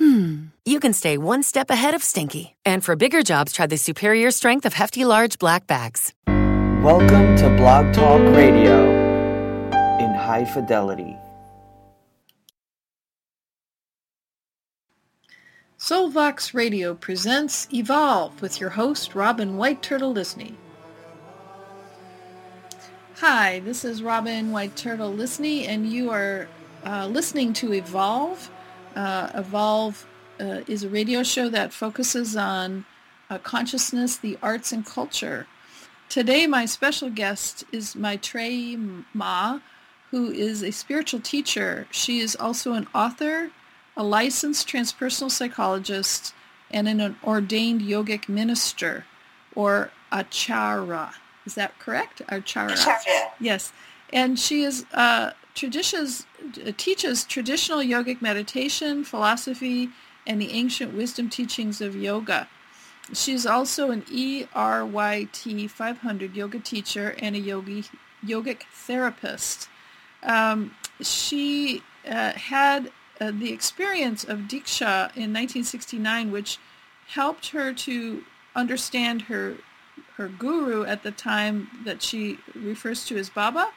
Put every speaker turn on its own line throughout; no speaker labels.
Hmm. You can stay one step ahead of Stinky. And for bigger jobs, try the superior strength of hefty, large black bags.
Welcome to Blog Talk Radio in high fidelity.
Soulvox Radio presents Evolve with your host, Robin White Turtle Lysne. Hi, this is Robin White Turtle Lysne, and you are uh, listening to Evolve, uh, Evolve uh, is a radio show that focuses on uh, consciousness, the arts, and culture. Today, my special guest is Maetreyii Ma, who is a spiritual teacher. She is also an author, a licensed transpersonal psychologist, and an ordained yogic minister, or acharya. Is that correct? Acharya.
Acharya.
Yes. And she is uh, traditions, teaches traditional yogic meditation, philosophy, and the ancient wisdom teachings of yoga. She's also an ERYT 500 yoga teacher and a yogi, yogic therapist. Um, she uh, had uh, the experience of Diksha in 1969, which helped her to understand her her guru at the time that she refers to as Baba,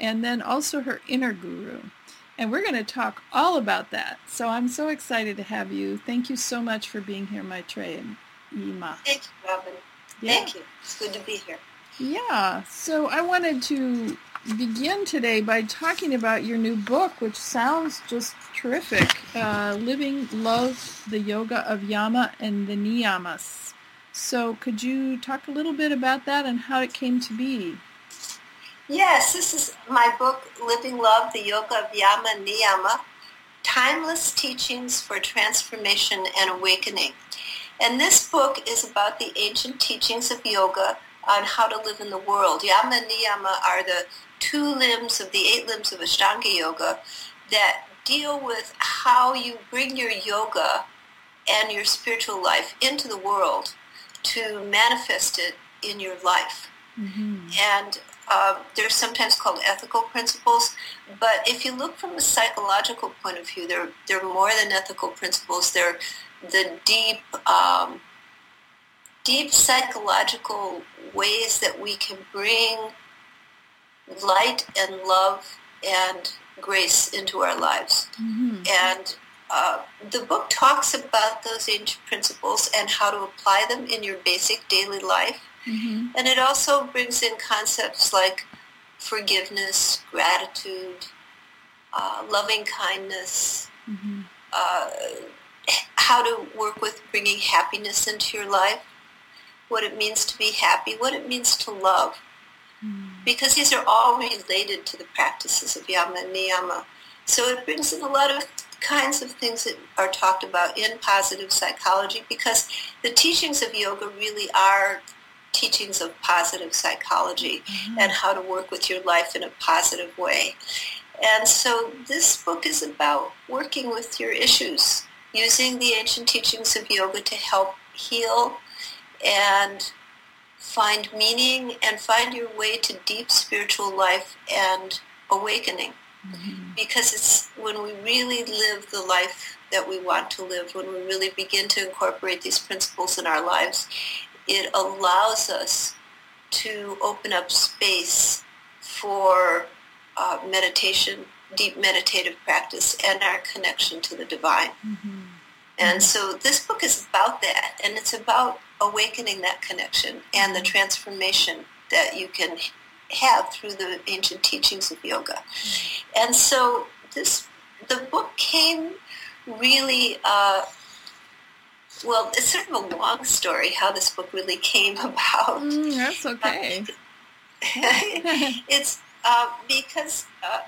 and then also her inner guru. And we're going to talk all about that. So I'm so excited to have you. Thank you so much for being here, Maetreyii and Ima.
Thank you, Robin.
Yeah.
Thank you. It's good to be here.
Yeah. So I wanted to begin today by talking about your new book, which sounds just terrific. Uh, Living Love, the Yoga of Yama and the Niyamas. So could you talk a little bit about that and how it came to be?
Yes, this is my book, Living Love, the Yoga of Yama and Niyama, Timeless Teachings for Transformation and Awakening. And this book is about the ancient teachings of yoga on how to live in the world. Yama and Niyama are the two limbs of the eight limbs of Ashtanga Yoga that deal with how you bring your yoga and your spiritual life into the world to manifest it in your life.
Mm-hmm.
And uh, they're sometimes called ethical principles, but if you look from a psychological point of view, they're, they're more than ethical principles. They're the deep, um, deep psychological ways that we can bring light and love and grace into our lives.
Mm-hmm.
And uh, the book talks about those ancient principles and how to apply them in your basic daily life.
Mm-hmm.
And it also brings in concepts like forgiveness, gratitude, uh, loving kindness,
Mm-hmm.
uh, how to work with bringing happiness into your life, what it means to be happy, what it means to love. Because these are all related to the practices of yama and niyama. So it brings in a lot of kinds of things that are talked about in positive psychology because the teachings of yoga really are teachings of positive psychology
Mm-hmm.
and how to work with your life in a positive way. And so this book is about working with your issues, using the ancient teachings of yoga to help heal and find meaning and find your way to deep spiritual life and awakening. Because it's when we really live the life that we want to live, when we really begin to incorporate these principles in our lives, it allows us to open up space for uh, meditation, deep meditative practice, and our connection to the divine.
Mm-hmm.
And so this book is about that, and it's about awakening that connection and the transformation that you can have through the ancient teachings of yoga. And so this, the book came really, uh, well, it's sort of a long story how this book really came about.
Mm, that's okay.
it's uh, because uh,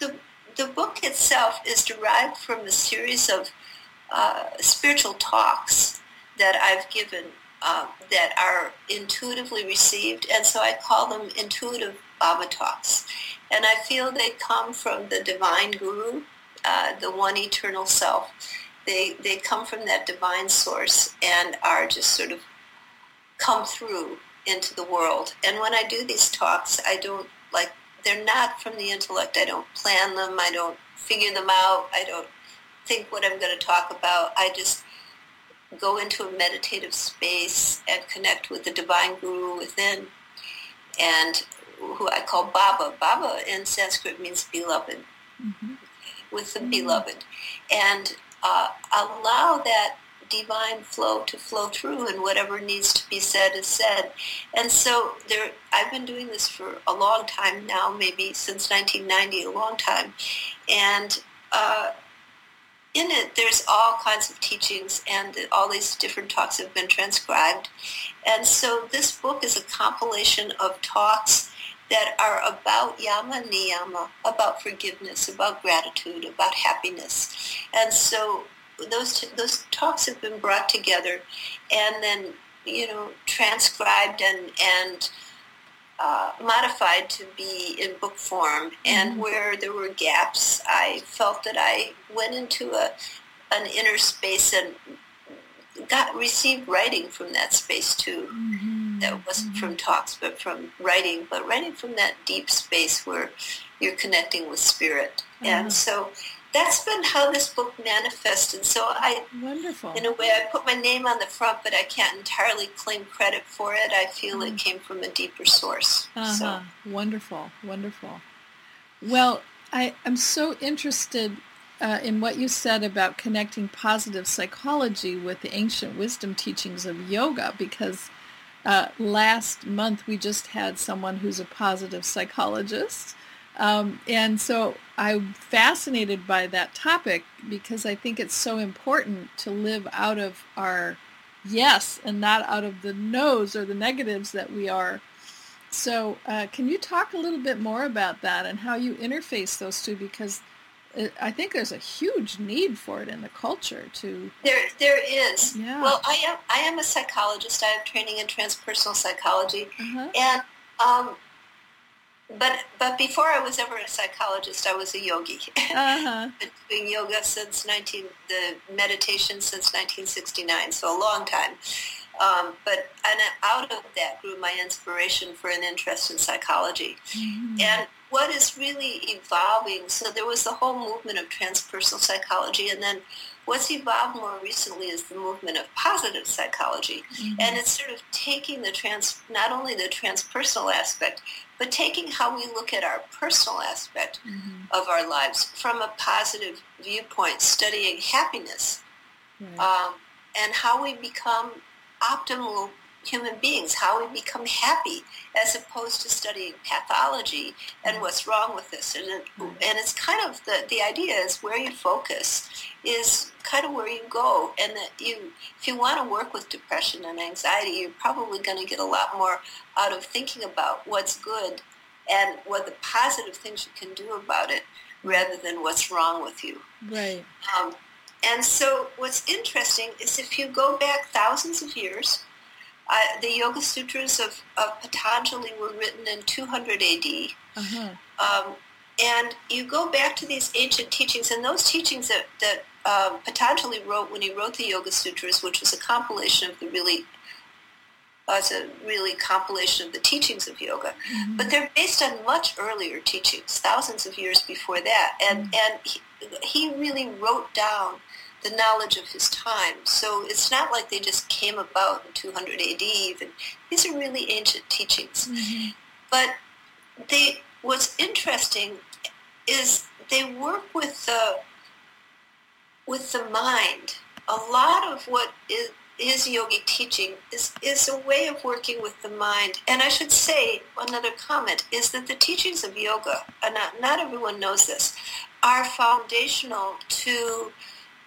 the the book itself is derived from a series of uh, spiritual talks that I've given uh, that are intuitively received, and so I call them intuitive Baba talks. And I feel they come from the divine guru, uh, the one eternal self. They, they come from that divine source and are just sort of come through into the world. And when I do these talks, I don't like, they're not from the intellect. I don't plan them. I don't figure them out. I don't think what I'm going to talk about. I just go into a meditative space and connect with the divine guru within and who I call Baba. Baba in Sanskrit means beloved, mm-hmm. with the mm-hmm. beloved. And uh, allow that divine flow to flow through and whatever needs to be said is said. And so there, I've been doing this for a long time now, maybe since 1990, a long time. And uh, in it, there's all kinds of teachings and all these different talks have been transcribed. And so this book is a compilation of talks that are about yama niyama, about forgiveness, about gratitude, about happiness. And so those those talks have been brought together and then you know transcribed and and uh, modified to be in book form. And mm-hmm. where there were gaps, I felt that I went into a an inner space and got received writing from that space too. Mm-hmm. That wasn't mm-hmm. from talks, but from writing. But writing from that deep space where you're connecting with spirit. And uh-huh. so that's been how this book manifested. So I,
wonderful.
In a way, I put my name on the front, but I can't entirely claim credit for it. I feel mm. it came from a deeper source.
Uh-huh. So wonderful, wonderful. Well, I, I'm so interested uh, in what you said about connecting positive psychology with the ancient wisdom teachings of yoga because uh, last month we just had someone who's a positive psychologist um, and so I'm fascinated by that topic because I think it's so important to live out of our yes and not out of the no's or the negatives that we are. So uh, can you talk a little bit more about that and how you interface those two? Because I think there's a huge need for it in the culture to.
There, there is. Yeah. Well, I am. I am a psychologist. I have training in transpersonal psychology, uh-huh. and um, but but before I was ever a psychologist, I was a yogi. Uh-huh. Been doing yoga since 19 the meditation since 1969, so a long time. Um, but and out of that grew my inspiration for an interest in psychology. Mm-hmm. And what is really evolving, so there was the whole movement of transpersonal psychology, and then what's evolved more recently is the movement of positive psychology. Mm-hmm. And it's sort of taking the trans, not only the transpersonal aspect, but taking how we look at our personal aspect mm-hmm. of our lives from a positive viewpoint, studying happiness, right. um, and how we become optimal human beings, how we become happy, as opposed to studying pathology and what's wrong with this. And, it, and it's kind of the, the idea is where you focus is kind of where you go. And that you, if you want to work with depression and anxiety, you're probably going to get a lot more out of thinking about what's good and what the positive things you can do about it rather than what's wrong with you.
Right.
Um, and so what's interesting is if you go back thousands of years, uh, the Yoga Sutras of, of Patanjali were written in 200 AD. Uh-huh. Um, and you go back to these ancient teachings, and those teachings that, that um, Patanjali wrote when he wrote the Yoga Sutras, which was a compilation of the really was a really compilation of the teachings of yoga. Mm-hmm. But they're based on much earlier teachings, thousands of years before that. And, mm-hmm. and he, he really wrote down the knowledge of his time. So it's not like they just came about in 200 AD even. These are really ancient teachings. Mm-hmm. But they, what's interesting is they work with the, with the mind. A lot of what is, his yogic teaching is, is a way of working with the mind. And I should say, another comment, is that the teachings of yoga, and not, not everyone knows this, are foundational to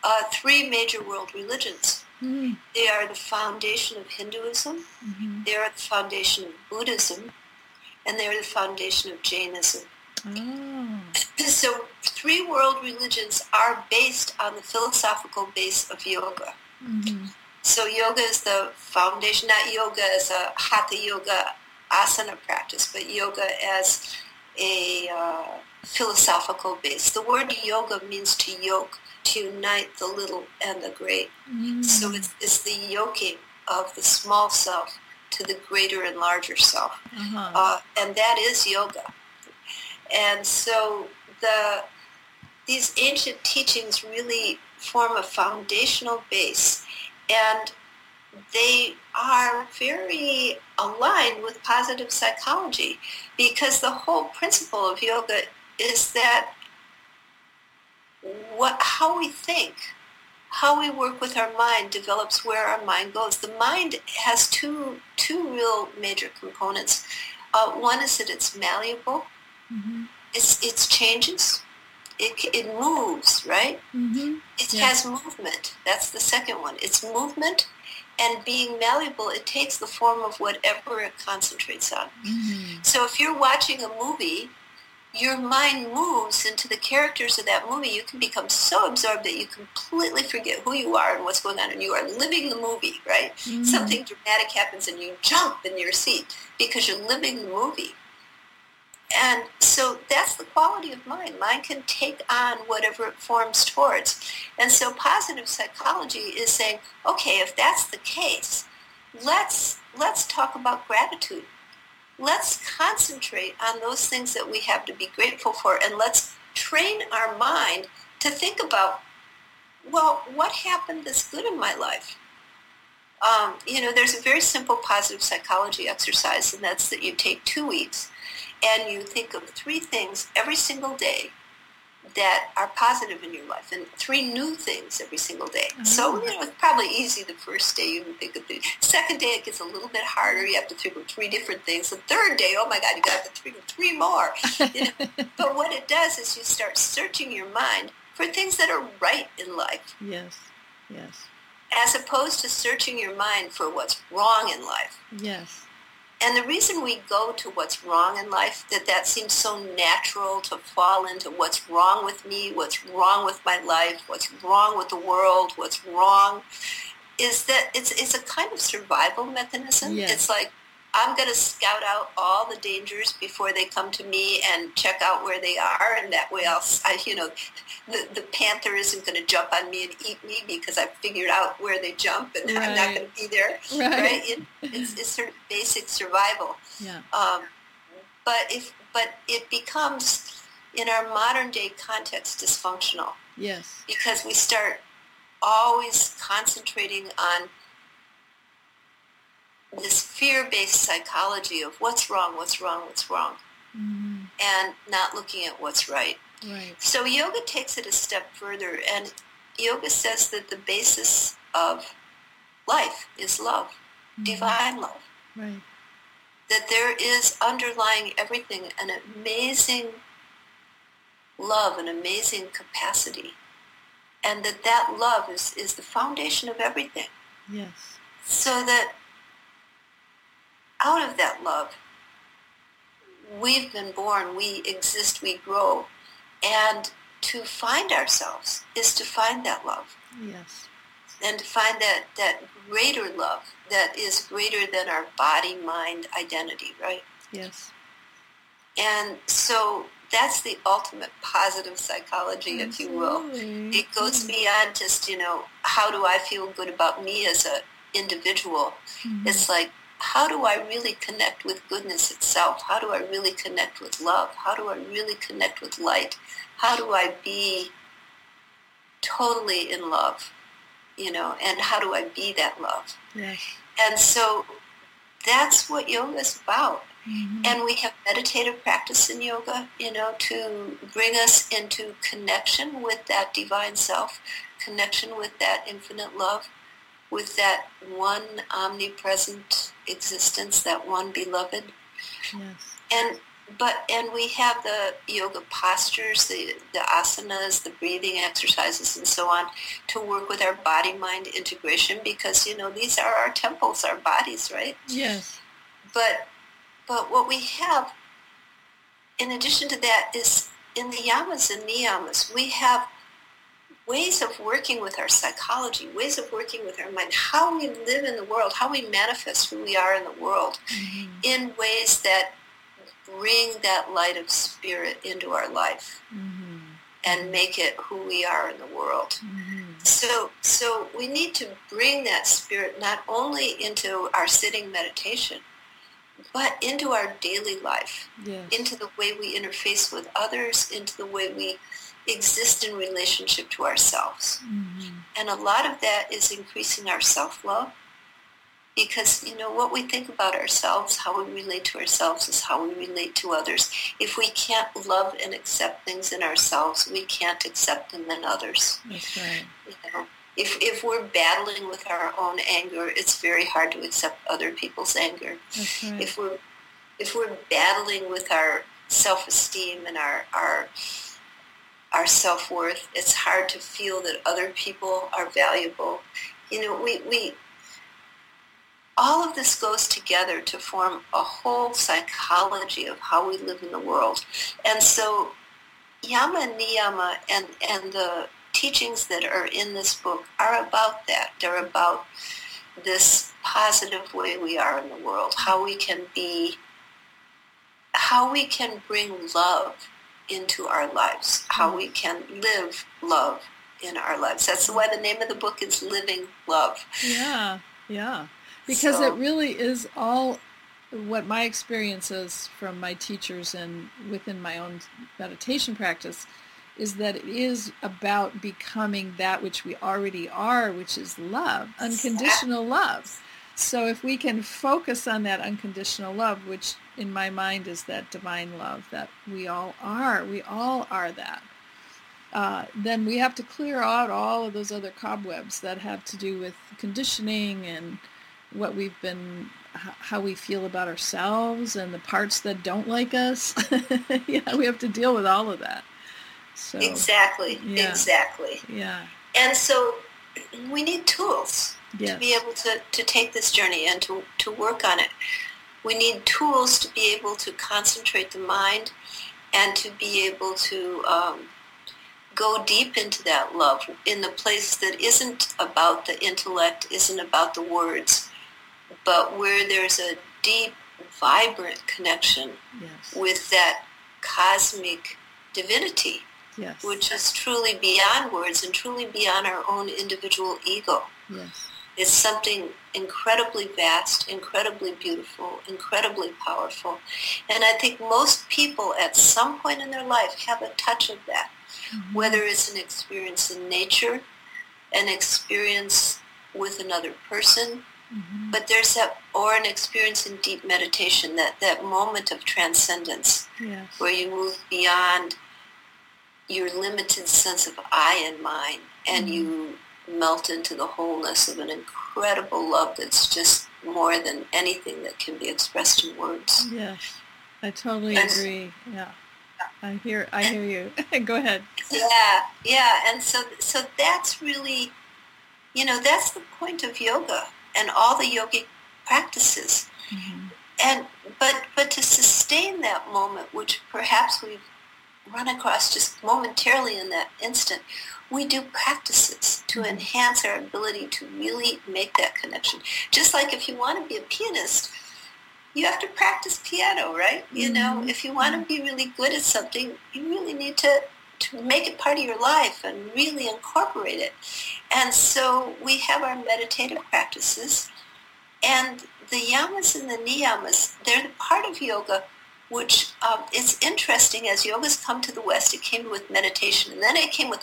uh, three major world religions. Mm-hmm. They are the foundation of Hinduism, mm-hmm. they are the foundation of Buddhism, and they are the foundation of Jainism. Oh. So three world religions are based on the philosophical base of yoga. Mm-hmm. So yoga is the foundation, not yoga as a hatha yoga asana practice, but yoga as a uh, philosophical base. The word yoga means to yoke, to unite the little and the great.
Mm.
So it's, it's the yoking of the small self to the greater and larger self.
Uh-huh.
Uh, and that is yoga. And so the these ancient teachings really form a foundational base and they are very aligned with positive psychology because the whole principle of yoga is that what how we think how we work with our mind develops where our mind goes the mind has two two real major components uh, one is that it's malleable
mm-hmm.
it's it's changes it, it moves right
Mm-hmm.
it
Yeah.
has movement that's the second one it's movement and being malleable it takes the form of whatever it concentrates on
Mm-hmm.
so if you're watching a movie your mind moves into the characters of that movie you can become so absorbed that you completely forget who you are and what's going on and you are living the movie right
Mhm.
something dramatic happens and you jump in your seat because you're living the movie and so that's the quality of mind. Mind can take on whatever it forms towards. And so positive psychology is saying, okay, if that's the case, let's let's talk about gratitude. Let's concentrate on those things that we have to be grateful for and let's train our mind to think about, well, what happened that's good in my life? Um, you know, there's a very simple positive psychology exercise, and that's that you take two weeks and you think of three things every single day that are positive in your life and three new things every single day. Mm-hmm. So, you know, it's probably easy the first day you can think of three. Second day it gets a little bit harder. You have to think of three different things. The third day, oh my God, you got to think of three more. You know? but what it does is you start searching your mind for things that are right in life
Yes. Yes.
as opposed to searching your mind for what's wrong in life.
Yes.
And the reason we go to what's wrong in life, that that seems so natural to fall into what's wrong with me, what's wrong with my life, what's wrong with the world, what's wrong, is that it's, it's a kind of survival mechanism.
Yes.
It's like, I'm going to scout out all the dangers before they come to me and check out where they are. And that way I'll, I, you know, the, the panther isn't going to jump on me and eat me because I've figured out where they jump and I'm not going to be there.
Right.
Right? It, it's, it's sort of basic survival.
Yeah.
Um, but if but it becomes in our modern day context dysfunctional
Yes.
because we start always concentrating on this fear-based psychology of what's wrong, what's wrong, what's wrong,
Mm-hmm.
and not looking at what's right.
Right.
So yoga takes it a step further, and yoga says that the basis of life is love,
Mm-hmm.
divine love.
Right.
that there is underlying everything an amazing love, an amazing capacity, and that that love is, is the foundation of everything.
Yes.
So that out of that love, we've been born, we exist, we grow, and to find ourselves is to find that love
Yes.
and to find that, that greater love that is greater than our body, mind, identity, right?
Yes.
And so that's the ultimate positive psychology, if you will. It goes beyond just, you know, how do I feel good about me as an individual?
Mhm.
It's like, how do I really connect with goodness itself? How do I really connect with love? How do I really connect with light? How do I be totally in love? You know, and how do I be that love?
Yes.
And so that's what yoga is about.
Mhm.
And we have meditative practice in yoga, you know, to bring us into connection with that divine self, connection with that infinite love, with that one omnipresent existence, that one beloved.
Yes.
And but and we have the yoga postures, the, the asanas, the breathing exercises and so on to work with our body mind integration because, you know, these are our temples, our bodies, right?
Yes.
but but what we have in addition to that is in the yamas and niyamas we have ways of working with our psychology, ways of working with our mind, how we live in the world, how we manifest who we are in the world mm-hmm. in ways that bring that light of spirit into our life mm-hmm. and make it who we are in the world. Mm-hmm. So, so we need to bring that spirit not only into our sitting meditation, but into our daily life, yes. into the way we interface with others, into the way we exist in relationship to ourselves. Mm-hmm. And a lot of that is increasing our self-love because you know what we think about ourselves how we relate to ourselves is how we relate to others if we can't love and accept things in ourselves we can't accept them in others
that's right
you know, if, if we're battling with our own anger it's very hard to accept other people's anger
right.
if we're if we're battling with our self-esteem and our our our self-worth it's hard to feel that other people are valuable you know we we all of this goes together to form a whole psychology of how we live in the world. And so Yama and Niyama and, and the teachings that are in this book are about that. They're about this positive way we are in the world, how we can be, how we can bring love into our lives, how we mm-hmm. can live love in our lives. That's why the name of the book is Living Love.
Yeah, yeah because so. it really is all what my experience is from my teachers and within my own meditation practice is that it is about becoming that which we already are, which is love, unconditional love. So if we can focus on that unconditional love, which in my mind is that divine love that we all are, we all are that, uh, then we have to clear out all of those other cobwebs that have to do with conditioning and what we've been how we feel about ourselves and the parts that don't like us. Yeah we have to deal with all of that. So
exactly yeah. exactly.
Yeah.
And so we need tools
yes.
to be able to, to take this journey and to, to work on it we need tools to be able to concentrate the mind and to be able to um, go deep into that love in the place that isn't about the intellect, isn't about the words, but where there's a deep, vibrant connection
yes.
with that cosmic divinity,
yes.
which is truly beyond words and truly beyond our own individual ego.
Yes.
It's something incredibly vast, incredibly beautiful, incredibly powerful. And I think most people at some point in their life have a touch of that, mm-hmm. whether it's an experience in nature, an experience with another person, Mm-hmm. But there's that, or an experience in deep meditation, that, that moment of transcendence
yes.
where you move beyond your limited sense of I and mine and mm-hmm. you melt into the wholeness of an incredible love that's just more than anything that can be expressed in words.
Yes, I totally and, agree. Yeah. I hear I hear you. Go ahead.
Yeah, yeah, and so so that's really you know, that's the point of yoga and all the yogic practices. Mm-hmm. And but but to sustain that moment, which perhaps we've run across just momentarily in that instant, we do practices to mm-hmm. enhance our ability to really make that connection. Just like if you want to be a pianist, you have to practice piano, right? Mm-hmm. You know, if you want to be really good at something, you really need to to make it part of your life and really incorporate it. And so we have our meditative practices and the yamas and the niyamas, they're the part of yoga which um, is interesting as yoga's come to the West, it came with meditation and then it came with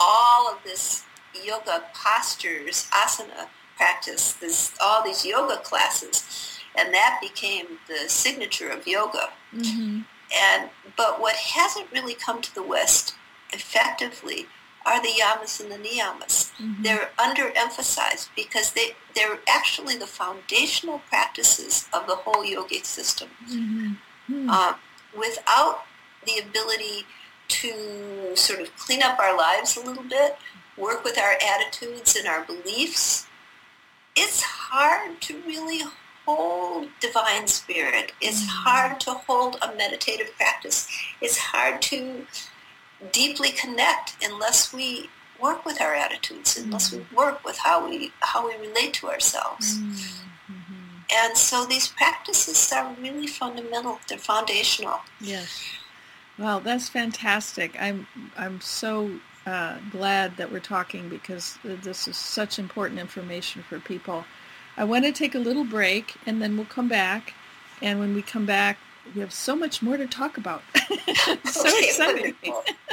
all of this yoga postures, asana practice, this, all these yoga classes. And that became the signature of yoga.
Mm-hmm.
And but what hasn't really come to the West effectively are the yamas and the niyamas. Mm-hmm. They're underemphasized because they they're actually the foundational practices of the whole yogic system.
Mm-hmm. Mm-hmm.
Uh, without the ability to sort of clean up our lives a little bit, work with our attitudes and our beliefs, it's hard to really hold divine spirit. It's mm-hmm. hard to hold a meditative practice. It's hard to deeply connect unless we work with our attitudes, unless we work with how we how we relate to ourselves. And so these practices are really fundamental. They're foundational.
Yes. Well, that's fantastic. I'm I'm so uh, glad that we're talking because this is such important information for people. I want to take a little break and then we'll come back. And when we come back, we have so much more to talk about. so
Okay,
exciting.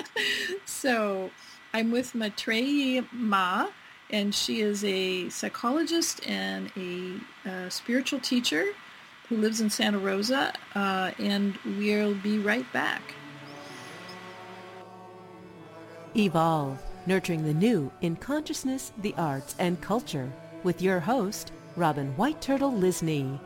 so I'm with Maetreyii Ma, and she is a psychologist and a uh, spiritual teacher who lives in Santa Rosa, uh, and we'll be right back.
Evolve, nurturing the new in consciousness, the arts, and culture. With your host, Robin White Turtle Lysne.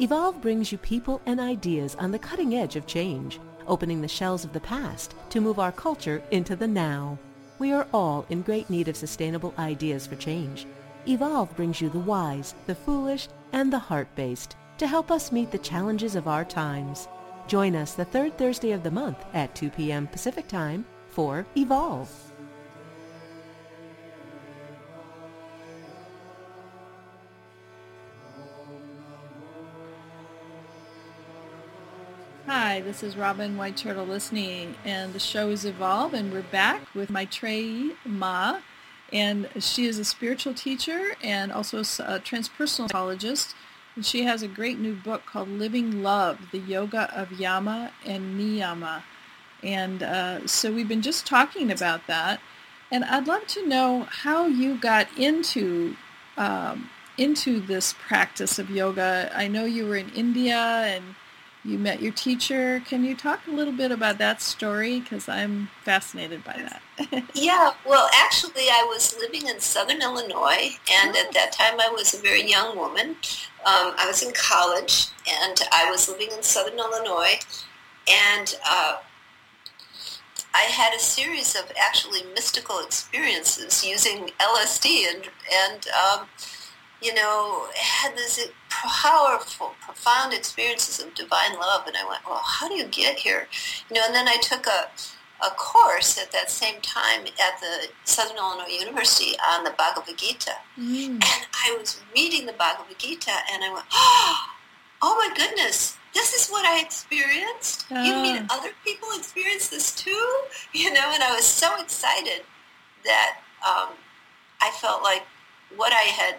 Evolve brings you people and ideas on the cutting edge of change, opening the shells of the past to move our culture into the now. We are all in great need of sustainable ideas for change. Evolve brings you the wise, the foolish, and the heart-based to help us meet the challenges of our times. Join us the third Thursday of the month at 2 p.m. Pacific Time for Evolve.
Hi, this is Robin White Turtle Lysne, and the show is Evolve, and we're back with Maetreyii Ma, and she is a spiritual teacher and also a transpersonal psychologist. And she has a great new book called Living Love, the Yoga of Yama and Niyama. And uh, so we've been just talking about that. And I'd love to know how you got into um, into this practice of yoga. I know you were in India and you met your teacher. Can you talk a little bit about that story? Because I'm fascinated by that.
Yeah, well, actually, I was living in southern Illinois, and at that time I was a very young woman. Um, I was in college, and I was living in southern Illinois, and uh, I had a series of actually mystical experiences using LSD, and and um, you know had these powerful, profound experiences of divine love. And I went, well, how do you get here? You know, and then I took a a course at that same time at the Southern Illinois University on the Bhagavad Gita.
Mm.
And I was reading the Bhagavad Gita and I went, oh my goodness, this is what I experienced. You mean
Ah.
other people experience this too? You know, and I was so excited that um, I felt like what I had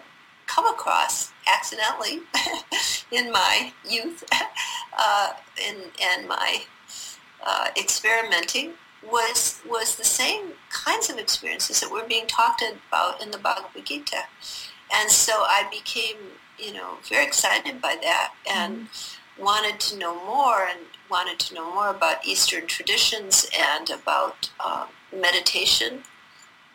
come across accidentally in my youth uh, and, and my uh, experimenting was was the same kinds of experiences that were being talked about in the Bhagavad Gita. And so I became, you know, very excited by that and wanted to know more and wanted to know more about Eastern traditions and about um, meditation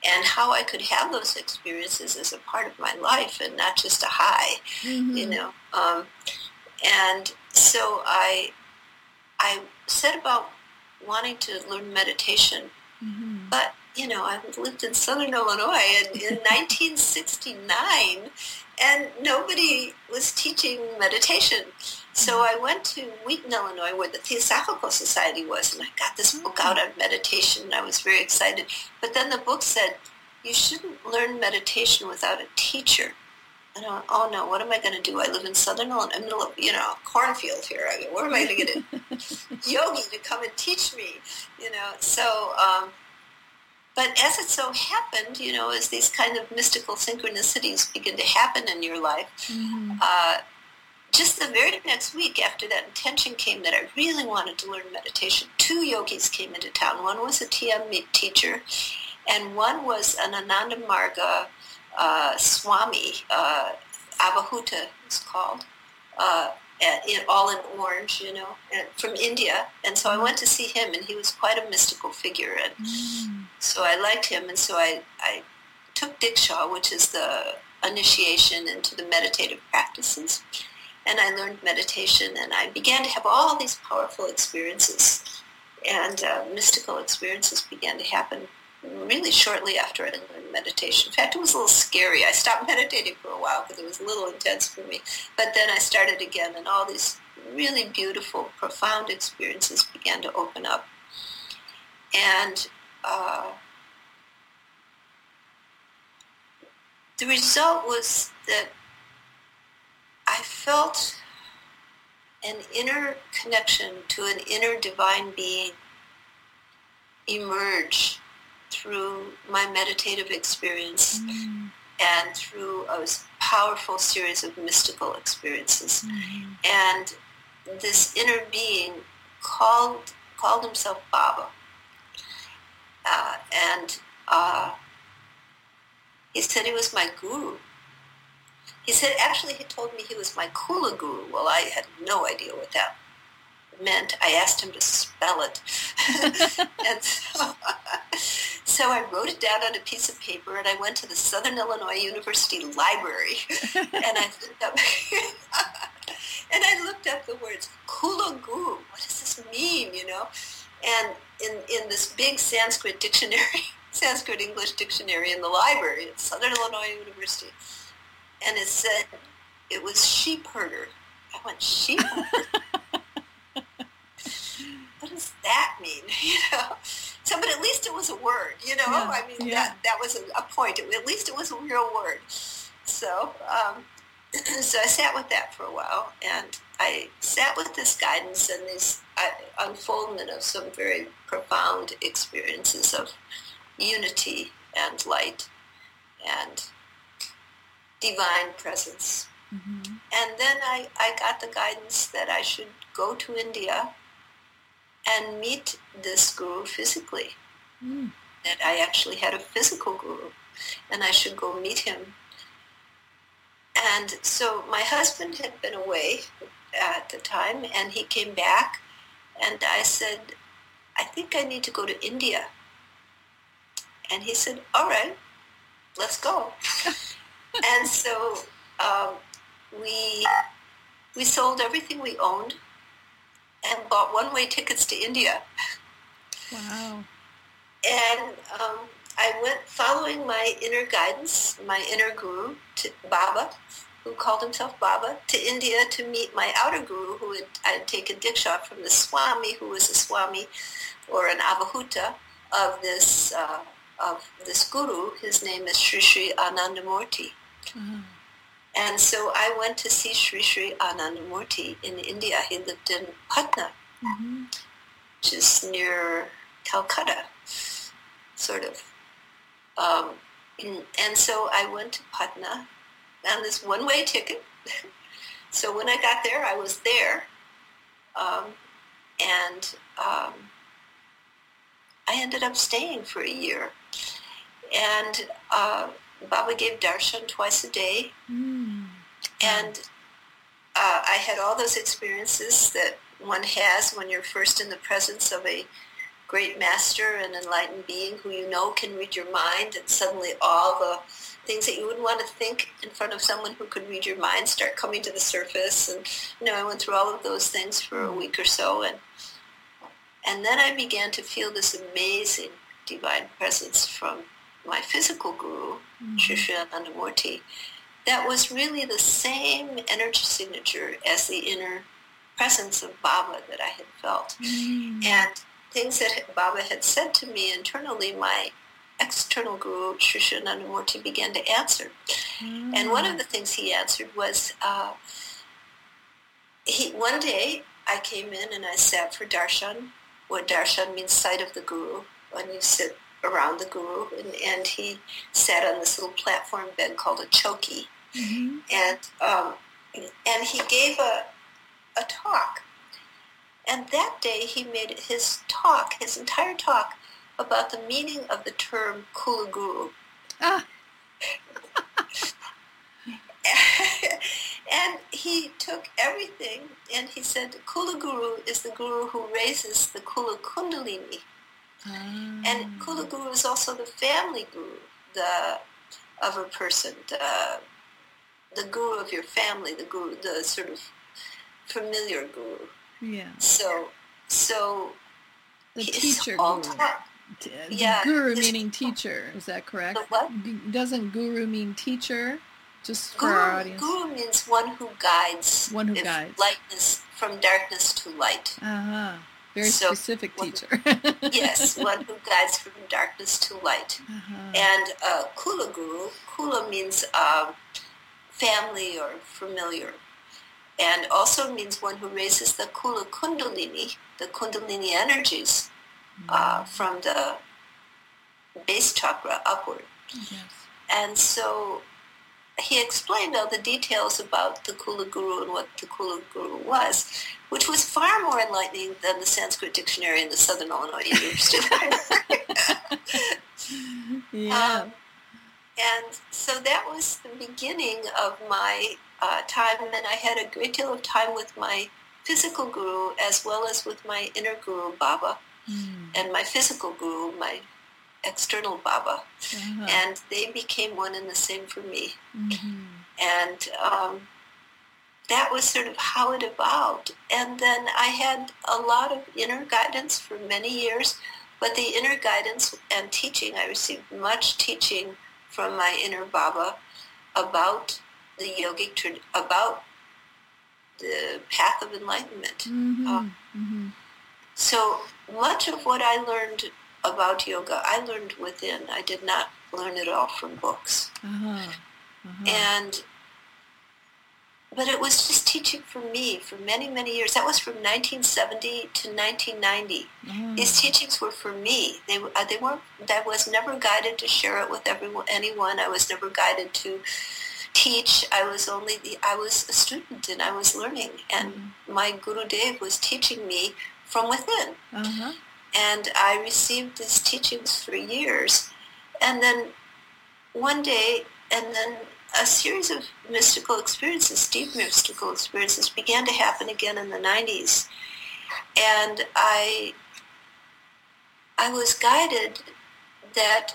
and how I could have those experiences as a part of my life and not just a high, you know. Um, and so I, I set about wanting to learn meditation,
Mhm.
but you know, I lived in Southern Illinois in, in 1969, and nobody was teaching meditation. So I went to Wheaton, Illinois, where the Theosophical Society was, and I got this book out on meditation, and I was very excited. But then the book said, you shouldn't learn meditation without a teacher. And I went, oh no, what am I going to do? I live in Southern Illinois, middle of, you know, cornfield here. I mean, where am I going to get a yogi to come and teach me? You know, so, um, but as it so happened, you know, as these kind of mystical synchronicities begin to happen in your life,
Mhm.
uh, just the very next week after that intention came that I really wanted to learn meditation, two yogis came into town. One was a TM teacher, and one was an Ananda Marga uh, Swami, uh, Avadhuta is called, uh, in, all in orange, you know, and from India. And so I went to see him, and he was quite a mystical figure. And
Mm.
so I liked him, and so I, I took Diksha, which is the initiation into the meditative practices, and I learned meditation, and I began to have all these powerful experiences, and uh, mystical experiences began to happen really shortly after I learned meditation. In fact, it was a little scary. I stopped meditating for a while because it was a little intense for me, but then I started again, and all these really beautiful, profound experiences began to open up. And uh, the result was that I felt an inner connection to an inner divine being emerge through my meditative experience
Mm.
and through a powerful series of mystical experiences.
Mhm.
And this inner being called called himself Baba. Uh, and uh, he said he was my guru. He said, actually, he told me he was my Kula guru. Well, I had no idea what that meant. I asked him to spell it. and so, so I wrote it down on a piece of paper and I went to the Southern Illinois University Library and I looked up and I looked up the words Kula Guru. What does this mean, you know? And in, in this big Sanskrit dictionary, Sanskrit English dictionary in the library at Southern Illinois University, and it said it was sheep herder. I went, sheep what does that mean? You know? So, but at least it was a word, you know?
Yeah,
I mean,
yeah.
that, that was a, a point. At least it was a real word. So, um, so I sat with that for a while, and I sat with this guidance and this uh, unfoldment of some very profound experiences of unity and light and divine presence.
Mhm.
And then I, I got the guidance that I should go to India and meet this guru physically.
Mm.
That I actually had a physical guru and I should go meet him. And so my husband had been away at the time and he came back and I said, I think I need to go to India. And he said, all right, let's go. and so um, we we sold everything we owned and bought one-way tickets to India.
Wow.
And um, I went following my inner guidance, my inner guru, to Baba, who called himself Baba, to India to meet my outer guru, who had, I had taken diksha from the Swami, who was a Swami or an Avadhuta of this uh, of this guru. His name is Sri Sri Anandamurti.
Uh-huh.
And so I went to see Sri Sri Anandamurti in India. He lived in Patna,
Mhm.
which is near Calcutta, sort of. Um, and so I went to Patna on this one-way ticket. so when I got there, I was there. Um, and um, I ended up staying for a year. And uh, Baba gave darshan twice a day.
Mm.
And uh, I had all those experiences that one has when you're first in the presence of a great master and enlightened being who you know can read your mind and suddenly all the things that you wouldn't want to think in front of someone who could read your mind start coming to the surface and you know I went through all of those things for a week or so and and then I began to feel this amazing divine presence from my physical guru, Sri Sri Anandamurti, that was really the same energy signature as the inner presence of Baba that I had felt.
Mm.
And things that Baba had said to me internally, my external guru, Anandamurti, began to answer. And one of the things he answered was, uh, he, one day I came in and I sat for darshan. where darshan means sight of the guru. When you sit around the guru, and, and he sat on this little platform bed called a choki,
Mhm.
and um, and he gave a a talk. And that day he made his talk, his entire talk, about the meaning of the term kula guru.
Ah.
and he took everything and he said Kula Guru is the guru who raises the Kula Kundalini.
Ah.
And Kula Guru is also the family guru the, of a person, the, the guru of your family, the guru, the sort of familiar guru.
yeah.
So, so
The teacher guru. T-
Yeah,
Guru meaning teacher. Is that correct?
What?
G- Doesn't guru mean teacher? Just for our
Guru,
audience.
guru means one who guides.
One who guides.
Lightness from darkness to light.
Uh-huh. Very
So,
specific
one-
teacher.
yes, one who guides from darkness to light.
Uh-huh.
And uh, Kula Guru, Kula means um, family or familiar. And also means one who raises the Kula Kundalini, the Kundalini energies uh, from the base chakra upward.
yes.
And so he explained all the details about the Kula Guru and what the Kula Guru was, which was far more enlightening than the Sanskrit dictionary in the Southern Illinois University
Yeah.
Um, and so that was the beginning of my uh, time, and I had a great deal of time with my physical guru as well as with my inner guru, Baba,
Mm.
and my physical guru, my external Baba.
Uh-huh.
And they became one and the same for me.
Mhm.
And um, that was sort of how it evolved. And then I had a lot of inner guidance for many years, but the inner guidance and teaching, I received much teaching from my inner Baba about the yogic, trad- about the path of enlightenment.
Mhm.
Uh,
Mhm.
So much of what I learned about yoga, I learned within. I did not learn it all from books.
Uh-huh. Uh-huh.
and but it was just teaching for me for many many years that was from 1970 to 1990
Oh.
these teachings were for me they were- uh, they weren't i was never guided to share it with everyone anyone i was never guided to teach i was only the i was a student and i was learning and my guru dev was teaching me from within
Uh-huh.
And I received these teachings for years. And then one day, and then a series of mystical experiences, deep mystical experiences, began to happen again in the 90s. And I, I was guided that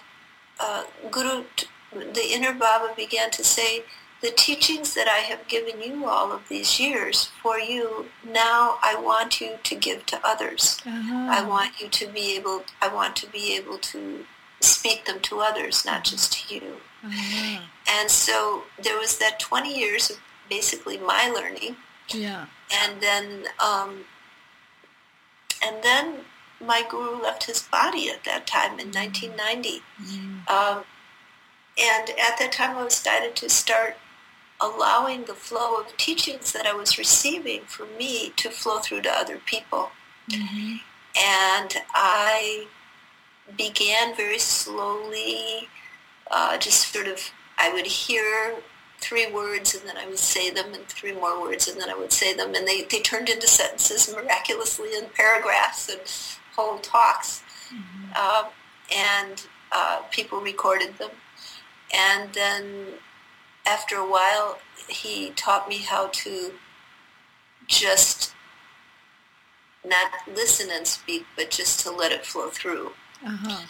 uh, Guru, the inner Baba began to say, the teachings that I have given you all of these years for you, now I want you to give to others.
Uh-huh.
I want you to be able I want to be able to speak them to others, not just to you.
Uh-huh.
And so there was that 20 years of basically my learning,
Yeah.
and then um, and then my guru left his body at that time in 1990.
Mm.
Um, and at that time, I was guided to start allowing the flow of teachings that I was receiving for me to flow through to other people.
Mhm.
and I began very slowly, uh, just sort of, I would hear three words and then I would say them and three more words and then I would say them and they, they turned into sentences miraculously and paragraphs and whole talks. Um, and uh, people recorded them. And then after a while, he taught me how to just not listen and speak, but just to let it flow through.
Uh-huh.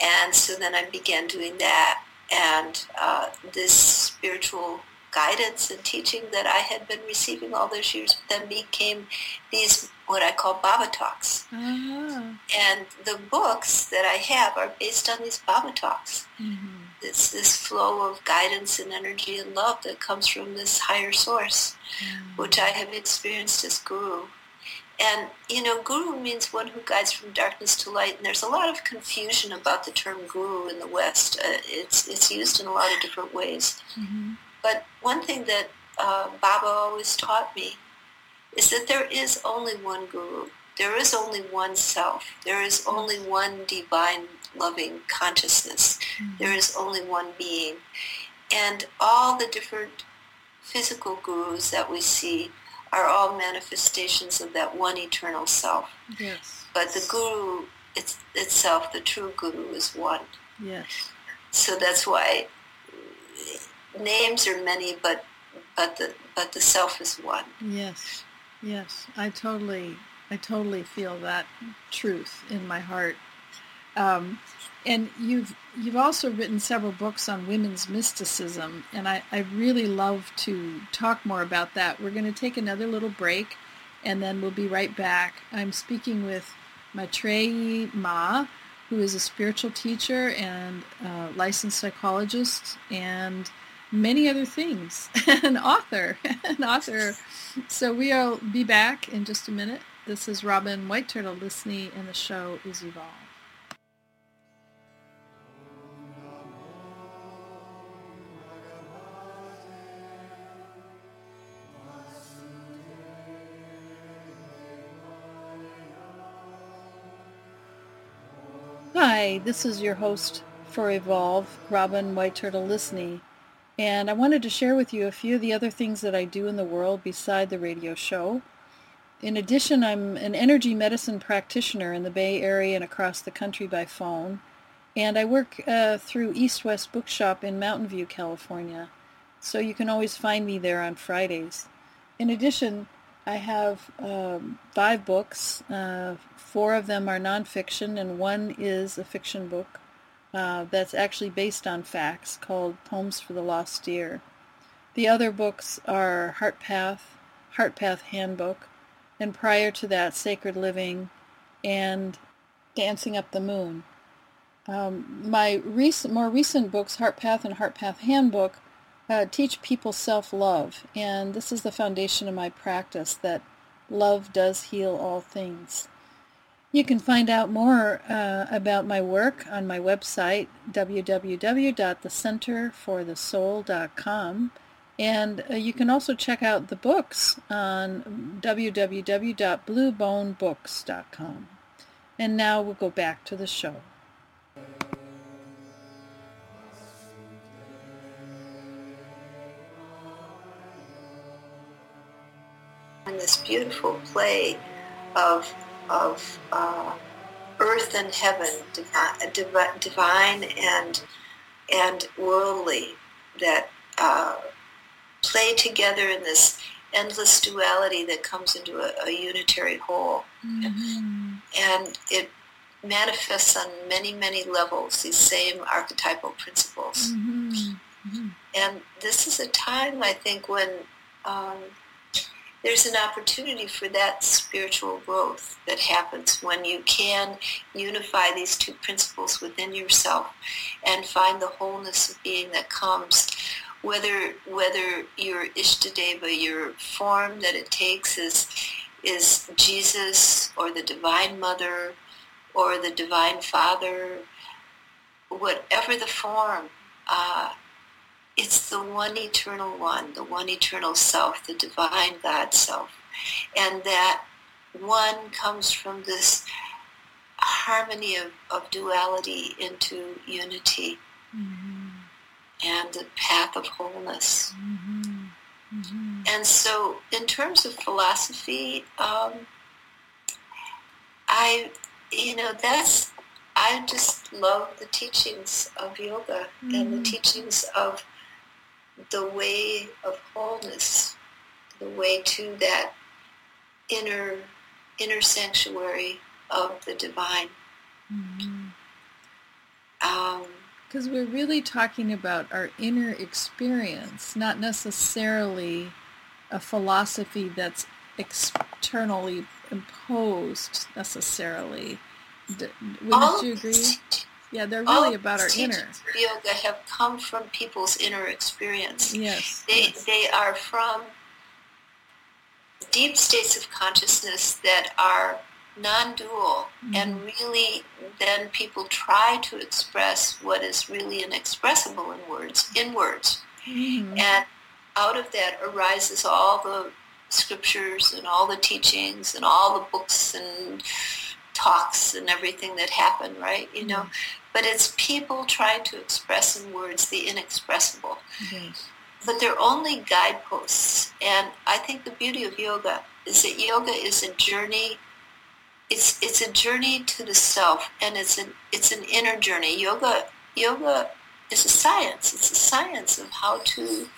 And so then I began doing that. And uh, this spiritual guidance and teaching that I had been receiving all those years then became these, what I call Baba Talks.
Uh-huh.
And the books that I have are based on these Baba Talks.
Mhm.
It's this flow of guidance and energy and love that comes from this higher source, which I have experienced as guru. And, you know, guru means one who guides from darkness to light. And there's a lot of confusion about the term guru in the West. Uh, it's, it's used in a lot of different ways.
Mhm.
But one thing that uh, Baba always taught me is that there is only one guru. There is only one self. There is only one divine loving consciousness. Mm. There is only one being. And all the different physical gurus that we see are all manifestations of that one eternal self.
Yes.
But the guru it's, itself, the true guru, is one.
Yes.
So that's why names are many, but but the but the self is one.
Yes. Yes. I totally I totally feel that truth in my heart. Um, and you've you've also written several books on women's mysticism, and I, I really love to talk more about that. We're going to take another little break, and then we'll be right back. I'm speaking with Maetreyii Ma, who is a spiritual teacher and uh, licensed psychologist, and many other things, an author, an author. So we'll be back in just a minute. This is Robin White Turtle Lysne, and the show is Evolve. Hi, this is your host for Evolve, Robin White Turtle Lysne, and I wanted to share with you a few of the other things that I do in the world beside the radio show. In addition, I'm an energy medicine practitioner in the Bay Area and across the country by phone, and I work uh, through East West Bookshop in Mountain View, California, so you can always find me there on Fridays. In addition, I have um, five books. Uh, four of them are nonfiction, and one is a fiction book uh, that's actually based on facts called Poems for the Lost Deer. The other books are Heart Path, Heart Path Handbook, and prior to that, Sacred Living and Dancing Up the Moon. Um, my recent, more recent books, Heart Path and Heart Path Handbook, uh, teach people self-love, and this is the foundation of my practice that love does heal all things. You can find out more uh, about my work on my website, www.thecenterforthesoul.com. And uh, you can also check out the books on www.bluebonebooks.com. And now we'll go back to the show.
This beautiful play of, of uh, earth and heaven, divine, divine and, and worldly, that uh, play together in this endless duality that comes into a, a unitary whole. Mm-hmm. And it manifests on many, many levels, these same archetypal principles. Mm-hmm. Mm-hmm. And this is a time, I think, when um, there's an opportunity for that spiritual growth that happens when you can unify these two principles within yourself and find the wholeness of being that comes. Whether whether your Ishtadeva, your form that it takes is is Jesus or the Divine Mother or the Divine Father, whatever the form, uh, it's the one eternal one, the one eternal self, the divine God self. And that one comes from this harmony of, of duality into unity. Mm-hmm and the path of wholeness. Mm-hmm. Mm-hmm. And so, in terms of philosophy, um, I, you know, that's, I just love the teachings of yoga and the mm-hmm. teachings of the way of wholeness, the way to that inner, inner sanctuary of the divine. Mm-hmm.
Um, because we're really talking about our inner experience, not necessarily a philosophy that's externally imposed necessarily. Wouldn't all you agree? Yeah, they're really about our inner.
Of Yoga have come from people's inner experience.
Yes.
They,
yes.
they are from deep states of consciousness that are non-dual mm-hmm. and really then people try to express what is really inexpressible in words in words mm-hmm. and out of that arises all the scriptures and all the teachings and all the books and talks and everything that happen right you know mm-hmm. But it's people trying to express in words the inexpressible. Yes. but they're only guideposts. And i think the beauty of yoga is that yoga is a journey it's it's a journey to the self and it's an it's an inner journey. Yoga yoga is a science. It's a science of how to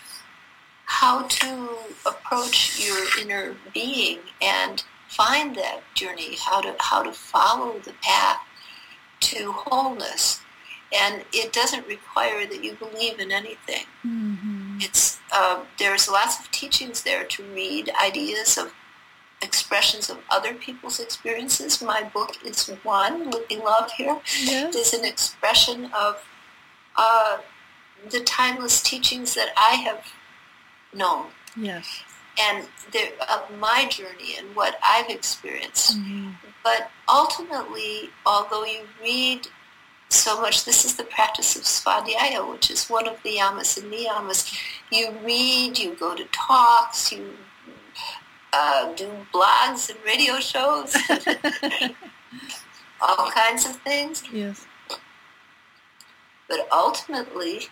how to approach your inner being and find that journey how to how to follow the path to wholeness and it doesn't require that you believe in anything mm-hmm. it's uh, there's lots of teachings there to read ideas of expressions of other people's experiences. My book is one, Living Love here. Yes. Is an expression of uh, the timeless teachings that I have known.
Yes.
and of my journey and what I've experienced. Mm-hmm. But ultimately, although you read so much, this is the practice of svadhyaya, which is one of the yamas and niyamas. You read, you go to talks, you uh, do blogs and radio shows, all kinds of things.
Yes.
But ultimately,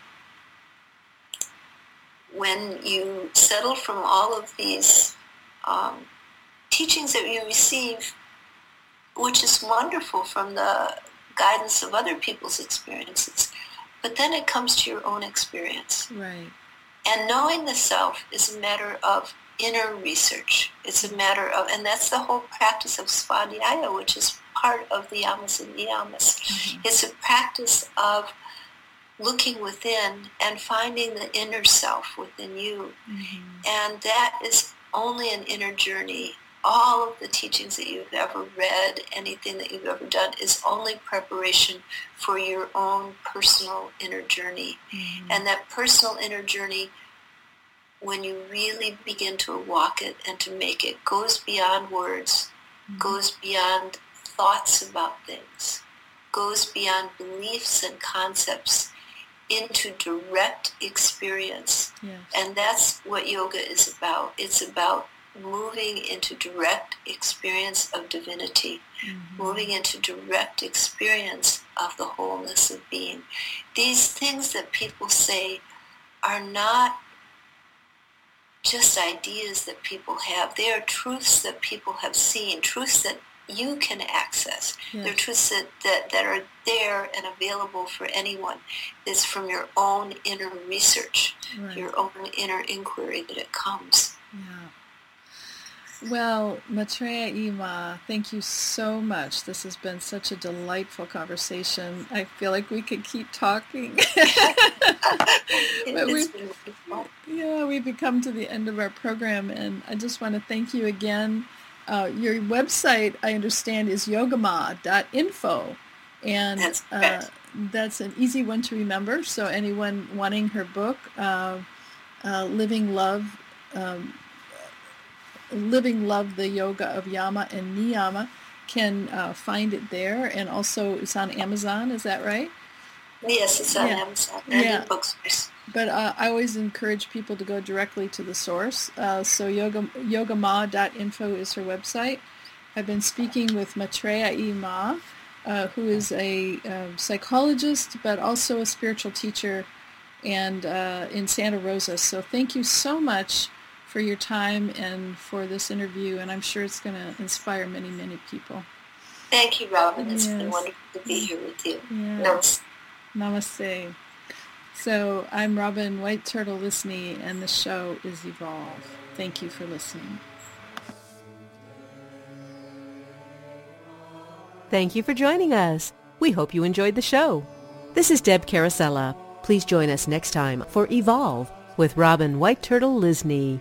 when you settle from all of these um, teachings that you receive, which is wonderful from the guidance of other people's experiences, but then it comes to your own experience.
Right.
And knowing the self is a matter of inner research. It's a matter of, and that's the whole practice of svadhyaya, which is part of the yamas and niyamas. Mm-hmm. It's a practice of looking within and finding the inner self within you. Mm-hmm. And that is only an inner journey. All of the teachings that you've ever read, anything that you've ever done, is only preparation for your own personal inner journey. Mm-hmm. And that personal inner journey, when you really begin to walk it and to make it, goes beyond words, mm-hmm. goes beyond thoughts about things, goes beyond beliefs and concepts into direct experience.
Yes.
And that's what yoga is about. It's about moving into direct experience of divinity, mm-hmm. moving into direct experience of the wholeness of being. These things that people say are not just ideas that people have. They are truths that people have seen, truths that you can access. Yes. They're truths that, that, that are there and available for anyone. It's from your own inner research, right. your own inner inquiry that it comes.
Yeah. Well, Maetreyii Ma, thank you so much. This has been such a delightful conversation. I feel like we could keep talking. but we, yeah, we've come to the end of our program, and I just want to thank you again uh, your website, I understand, is yogama.info. And
that's, uh,
that's an easy one to remember. So anyone wanting her book, uh, uh, Living Love, um, Living Love, the Yoga of Yama and Niyama, can uh, find it there. And also it's on Amazon, is that right?
Yes, it's on yeah. Amazon and yeah. bookstores.
But uh, I always encourage people to go directly to the source. Uh, so yoga, yogama.info is her website. I've been speaking with Maitreya E. Ma, uh, who is a um, psychologist but also a spiritual teacher and uh, in Santa Rosa. So thank you so much for your time and for this interview, and I'm sure it's going to inspire many, many people.
Thank you, Robin. It's yes. been wonderful to be here with you.
Yes. Namaste. So I'm Robin White Turtle Lysne, and the show is Evolve. Thank you for listening.
Thank you for joining us. We hope you enjoyed the show. This is Deb Carosella. Please join us next time for Evolve with Robin White Turtle Lysne,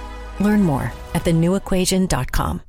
Learn more at thenewequation.com.